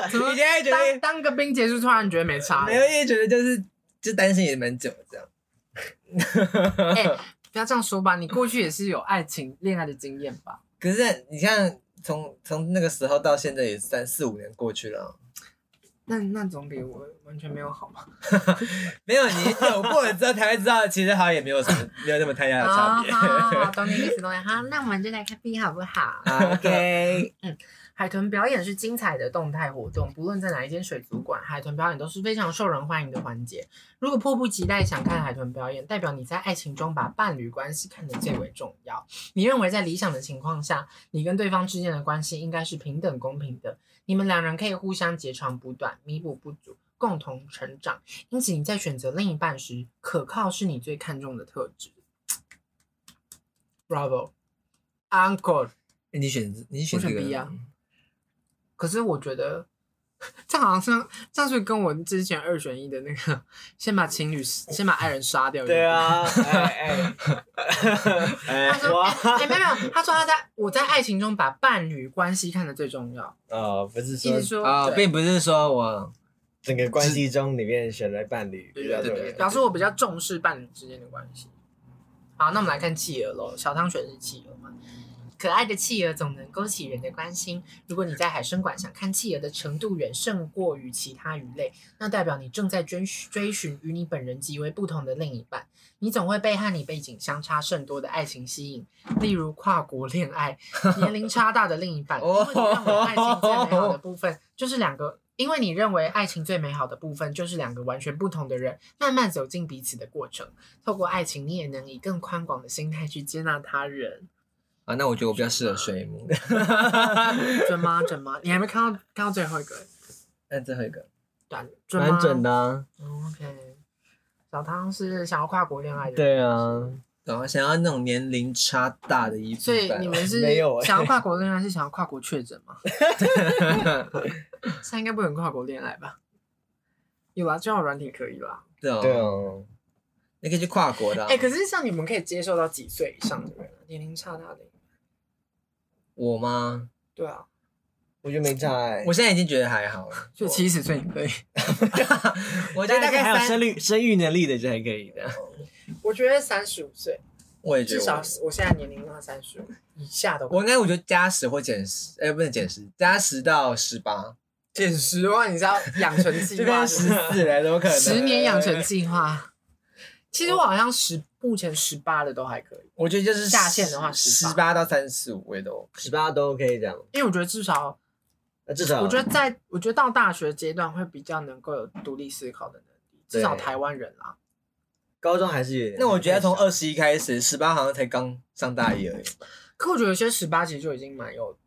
[SPEAKER 1] 怎么
[SPEAKER 2] 你现在觉
[SPEAKER 1] 当
[SPEAKER 2] 得
[SPEAKER 1] 当个兵结束，突然觉得没差了
[SPEAKER 2] 没？有，因为觉得就是就担心也蛮久这样。<laughs>
[SPEAKER 1] 哎，不要这样说吧，你过去也是有爱情恋爱的经验吧？
[SPEAKER 2] 可是你像，从从那个时候到现在也三四五年过去了，
[SPEAKER 1] 那那总比我完全没有好嘛。<laughs>
[SPEAKER 2] 没有你有过了之后才会知道，其实好像也没有什么没有那么太大的差别。
[SPEAKER 1] 啊好好懂你意思，<laughs> 懂你。好，那我们就来看 B 好不好
[SPEAKER 2] ？OK，嗯
[SPEAKER 1] 海豚表演是精彩的动态活动，不论在哪一间水族馆，海豚表演都是非常受人欢迎的环节。如果迫不及待想看海豚表演，代表你在爱情中把伴侣关系看得最为重要。你认为在理想的情况下，你跟对方之间的关系应该是平等公平的，你们两人可以互相截长补短，弥补不足，共同成长。因此你在选择另一半时，可靠是你最看重的特质。Bravo，Uncle。
[SPEAKER 2] 你选你选这个
[SPEAKER 1] 我选 B 啊可是我觉得 <laughs> 这好像是这样，是跟我之前二选一的那个，先把情侣先把爱人杀掉。
[SPEAKER 3] 对。啊，哎哎，<laughs>
[SPEAKER 1] 他说：“
[SPEAKER 3] 哎
[SPEAKER 1] 没有没有，他说他在我在爱情中把伴侣关系看得最重要，
[SPEAKER 3] 哦，不是
[SPEAKER 1] 意
[SPEAKER 3] 说
[SPEAKER 2] 啊，
[SPEAKER 1] 对
[SPEAKER 2] 并不是说我
[SPEAKER 3] 整个关系中里面选了伴侣
[SPEAKER 1] 对对对对，
[SPEAKER 3] 比较重要。
[SPEAKER 1] 表示我比较重视伴侣之间的关系。好，那我们来看企鹅喽。小汤选的是企鹅嘛？可爱的企鹅总能勾起人的关心。如果你在海参馆想看企鹅的程度远胜过于其他鱼类，那代表你正在追寻追寻与你本人极为不同的另一半。你总会被和你背景相差甚多的爱情吸引，例如跨国恋爱、年龄差大的另一半。<laughs> 因为你认为爱情最美好的 <laughs> 部分就是两个，因为你认为爱情最美好的部分就是两个完全不同的人慢慢走进彼此的过程。透过爱情，你也能以更宽广的心态去接纳他人。
[SPEAKER 2] 啊，那我觉得我比较适合水母。
[SPEAKER 1] 准吗？准 <laughs> 吗？你还没看到看到最后一个？
[SPEAKER 2] 那最后一个，
[SPEAKER 1] 短，准吗？
[SPEAKER 3] 蛮准的啊。
[SPEAKER 1] 嗯 OK，小汤是想要跨国恋爱的，
[SPEAKER 3] 对啊，
[SPEAKER 2] 然后想要那种年龄差大的衣服，
[SPEAKER 1] 所以你们是 <laughs>
[SPEAKER 3] 没有欸
[SPEAKER 1] 想要跨国恋爱，是想要跨国确诊吗？<laughs> 现在应该不能跨国恋爱吧？有啦，交友软体可以啦。
[SPEAKER 2] 对哦，
[SPEAKER 3] 对啊，
[SPEAKER 2] 你可以去跨国的啊。
[SPEAKER 1] 哎、可是像你们可以接受到几岁以上的人啊？年龄差大的？
[SPEAKER 2] 我吗？
[SPEAKER 1] 对啊，
[SPEAKER 3] 我觉得没差哎。
[SPEAKER 2] 我现在已经觉得还好了。
[SPEAKER 1] 就七十岁你可以。<laughs>
[SPEAKER 2] 我觉得大概
[SPEAKER 3] 还有生
[SPEAKER 2] 三，
[SPEAKER 3] 育生育能力的就还可以的。<laughs>
[SPEAKER 1] 我觉得三十五岁，
[SPEAKER 2] 我也觉得至
[SPEAKER 1] 少我现在年龄的话三十五以下的，
[SPEAKER 2] 我应该我觉得加十或减十，哎，不能减十，加十到十八，
[SPEAKER 1] 减十的话，你知道养成计 <laughs>
[SPEAKER 3] 这
[SPEAKER 1] 划
[SPEAKER 3] 边十四了，怎么可能？
[SPEAKER 1] 十年养成计划。其实我好像十目前十八的都还可以，
[SPEAKER 2] 我觉得就是
[SPEAKER 1] 下限的话
[SPEAKER 2] 十
[SPEAKER 1] 18
[SPEAKER 2] 八到三十五我也都
[SPEAKER 3] 十八都 OK 这样。
[SPEAKER 1] 因为我觉得至少，
[SPEAKER 3] 那至少
[SPEAKER 1] 我觉得在我觉得到大学阶段会比较能够有独立思考的能力，至少台湾人啦。
[SPEAKER 3] 高中还是有点。
[SPEAKER 2] 那我觉得从二十一开始，十八好像才刚上大一而已。
[SPEAKER 1] 可我觉得有些十八其实就已经蛮有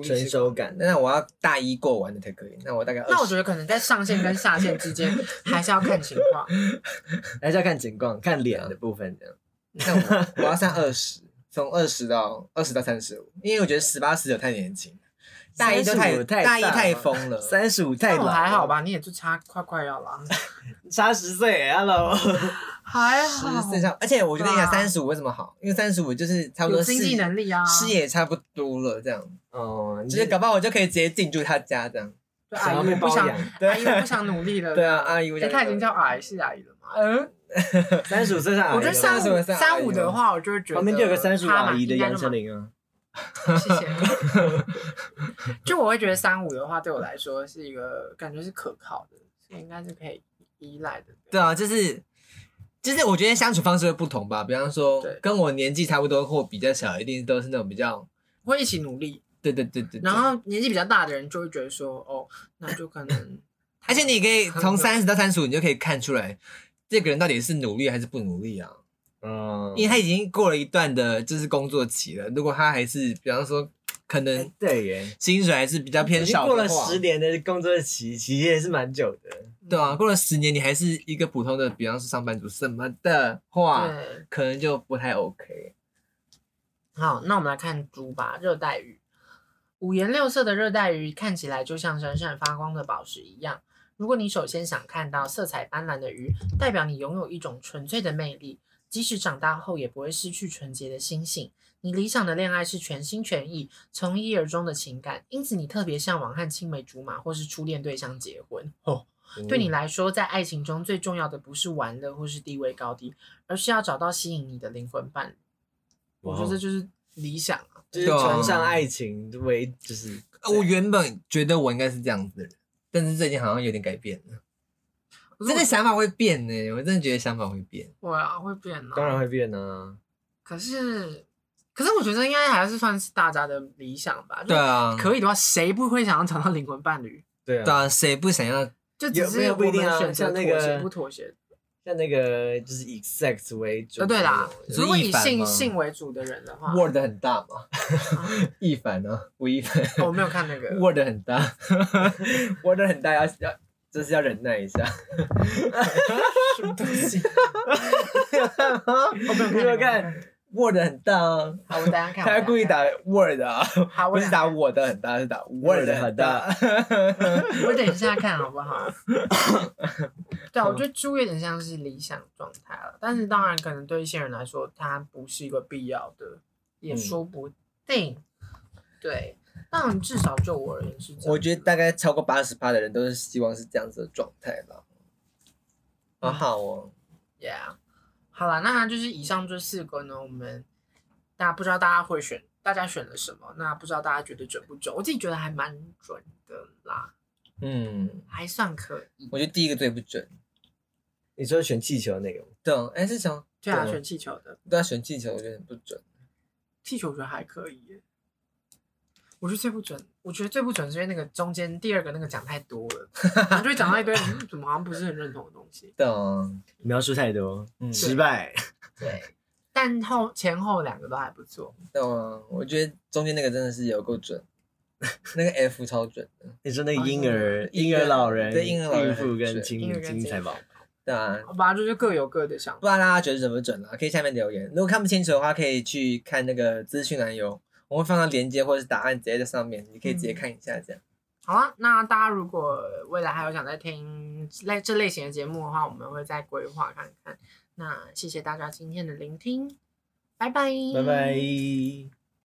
[SPEAKER 3] 成熟感，
[SPEAKER 2] 那我要大一过完的才可以。那我大概
[SPEAKER 1] 那我觉得可能在上线跟下线之间 <laughs> 还是要看情况。<laughs>
[SPEAKER 3] 还是要看情况，看脸的部分这样。
[SPEAKER 2] 那我 <laughs> 我要上二十，从二十到二十到三十五，因为我觉得十八十九太年轻，大一都太
[SPEAKER 3] 35太
[SPEAKER 2] 大一太疯了，
[SPEAKER 3] 三十五太
[SPEAKER 1] 但我
[SPEAKER 3] 老，
[SPEAKER 1] 还好？吧，你也就差快快要了，
[SPEAKER 3] 差十岁，Hello，
[SPEAKER 1] 还
[SPEAKER 2] 十
[SPEAKER 1] 好。
[SPEAKER 2] 岁上，而且我觉得你讲三十五为什么好？因为三十五就是差不多
[SPEAKER 1] 有经济
[SPEAKER 2] 事
[SPEAKER 1] 能力啊，
[SPEAKER 2] 事业也差不多了，这样，
[SPEAKER 3] 哦，
[SPEAKER 2] 就是搞不好我就可以直接进驻他家这样。
[SPEAKER 1] 阿姨我不想，阿姨我不想努力了。<laughs>
[SPEAKER 2] 对啊，阿姨，我
[SPEAKER 1] 哎，
[SPEAKER 2] 想
[SPEAKER 1] 她已经叫阿姨是阿姨了嘛？嗯，<laughs>
[SPEAKER 3] 三十五岁上，
[SPEAKER 1] 我觉得三
[SPEAKER 2] 35
[SPEAKER 1] 五三五的话，我就会觉得
[SPEAKER 3] 旁边就有个三十五阿姨的杨丞琳啊，
[SPEAKER 1] 谢谢。<laughs> 就我会觉得三五的话，对我来说是一个感觉是可靠的，所以应该是可以依赖的。
[SPEAKER 2] 对啊，就是就是我觉得相处方式会不同吧。比方说
[SPEAKER 1] 对，
[SPEAKER 2] 跟我年纪差不多或比较小，一定都是那种比较，
[SPEAKER 1] 会一起努力，
[SPEAKER 2] 对对对对。对
[SPEAKER 1] 然，后年纪比较大的人就会觉得说，哦，那就 <laughs> 可能，
[SPEAKER 2] 而且你可以从三十到三十五，你就可以看出来这个人到底是努力还是不努力啊。
[SPEAKER 3] 嗯，
[SPEAKER 2] 因为他已经过了一段的就是工作期了，如果他还是比方说可能
[SPEAKER 3] 哎对耶，
[SPEAKER 2] 薪水还是比较偏
[SPEAKER 3] 已经过了十年的工作期，其实也是蛮久的。
[SPEAKER 2] 对啊，过了十年你还是一个普通的，比方说上班族什么的话，可能就不太 OK。
[SPEAKER 1] 好，那我们来看猪吧，热带鱼。五颜六色的热带鱼看起来就像闪闪发光的宝石一样。如果你首先想看到色彩斑斓的鱼，代表你拥有一种纯粹的魅力，即使长大后也不会失去纯洁的心性。你理想的恋爱是全心全意、从一而终的情感，因此你特别向往和青梅竹马或是初恋对象结婚。哦，对你来说，在爱情中最重要的不是玩乐或是地位高低，而是要找到吸引你的灵魂伴侣。我觉得这就是理想啊。
[SPEAKER 3] 就是崇尚爱情为，就是
[SPEAKER 2] 呃我原本觉得我应该是这样子的人，但是最近好像有点改变了。
[SPEAKER 1] 我
[SPEAKER 2] 真的想法会变呢，我真的觉得想法会变。
[SPEAKER 1] 会啊，会变啊。
[SPEAKER 3] 当然会变啊。
[SPEAKER 1] 可是，可是我觉得应该还是算是大家的理想吧。
[SPEAKER 2] 对，啊，
[SPEAKER 1] 可以的话，谁不会想要找到灵魂伴侣？<laughs>
[SPEAKER 3] 对啊，
[SPEAKER 2] 对啊，谁不想要？
[SPEAKER 1] 就只是
[SPEAKER 3] 不一定啊
[SPEAKER 1] 们选择妥协
[SPEAKER 3] 个
[SPEAKER 1] 不妥协。
[SPEAKER 3] 像那个就是以 sex 为主。
[SPEAKER 1] 呃，对啦，如果以性性为主的人的话
[SPEAKER 2] ，Word 很大嘛，
[SPEAKER 1] 啊 <laughs>
[SPEAKER 2] 一凡呢？吴亦凡
[SPEAKER 1] 哦我没有看那个。<laughs>
[SPEAKER 2] Word 很大，Word 很大，要要就是要忍耐一下。
[SPEAKER 1] 什么东西？
[SPEAKER 3] 我
[SPEAKER 1] 没有看
[SPEAKER 3] 你有没有看
[SPEAKER 2] Word 很大啊，
[SPEAKER 1] 好，我等下看。
[SPEAKER 2] 他还故意打 Word 啊，
[SPEAKER 1] 好，我
[SPEAKER 2] 不是打我的很大，是打 Word 很大。<laughs>
[SPEAKER 1] 我等一下看好不好？<laughs> 对啊，我觉得猪有点像是理想状态了，但是当然可能对一些人来说，它不是一个必要的，也
[SPEAKER 3] 嗯
[SPEAKER 1] 说不定。对，但至少就我而言是这样。
[SPEAKER 2] 我觉得大概超过八十趴的人都是希望是这样子的状态吧。好好哦
[SPEAKER 1] ，，Yeah，好了，那就是以上这四个呢，我们大家不知道大家会选，大家选了什么？那不知道大家觉得准不准？我自己觉得还蛮准的啦，
[SPEAKER 2] 嗯，
[SPEAKER 1] 还算可以。
[SPEAKER 2] 我觉得第一个最不准。
[SPEAKER 3] 你说选气球那个吗？
[SPEAKER 2] 对啊，哎是什么？
[SPEAKER 1] 对啊，
[SPEAKER 3] 对
[SPEAKER 1] 选气球的。
[SPEAKER 2] 对啊，选气球我觉得很不准。
[SPEAKER 1] 气球我觉得还可以耶。我觉得最不准，我觉得最不准是因为那个中间第二个那个讲太多了，然后就会讲到一堆嗯怎么好像不是很认同的东西。
[SPEAKER 2] 对啊，
[SPEAKER 3] 描述太多，
[SPEAKER 2] 嗯
[SPEAKER 3] 失败。
[SPEAKER 1] 对，<laughs> 但后前后两个都还不错。
[SPEAKER 2] 对啊，我觉得中间那个真的是有够准，那个 F 超准的。
[SPEAKER 3] 你说那个婴儿、
[SPEAKER 2] 哦
[SPEAKER 3] 婴儿老人、
[SPEAKER 2] 对婴儿老人
[SPEAKER 3] 孕妇跟
[SPEAKER 2] 很
[SPEAKER 3] 青
[SPEAKER 1] 婴儿跟
[SPEAKER 3] 青菜宝，
[SPEAKER 2] 对啊，
[SPEAKER 1] 好吧，就是各有各的想法。
[SPEAKER 2] 不知道大家觉得准不准啊？可以下面留言。如果看不清楚的话，可以去看那个资讯栏有，我会放到链接或者是答案直接在上面，你可以直接看一下这样。
[SPEAKER 1] 好啊，那大家如果未来还有想再听类这类型的节目的话，我们会再规划看看。那谢谢大家今天的聆听，拜拜，
[SPEAKER 3] 拜拜。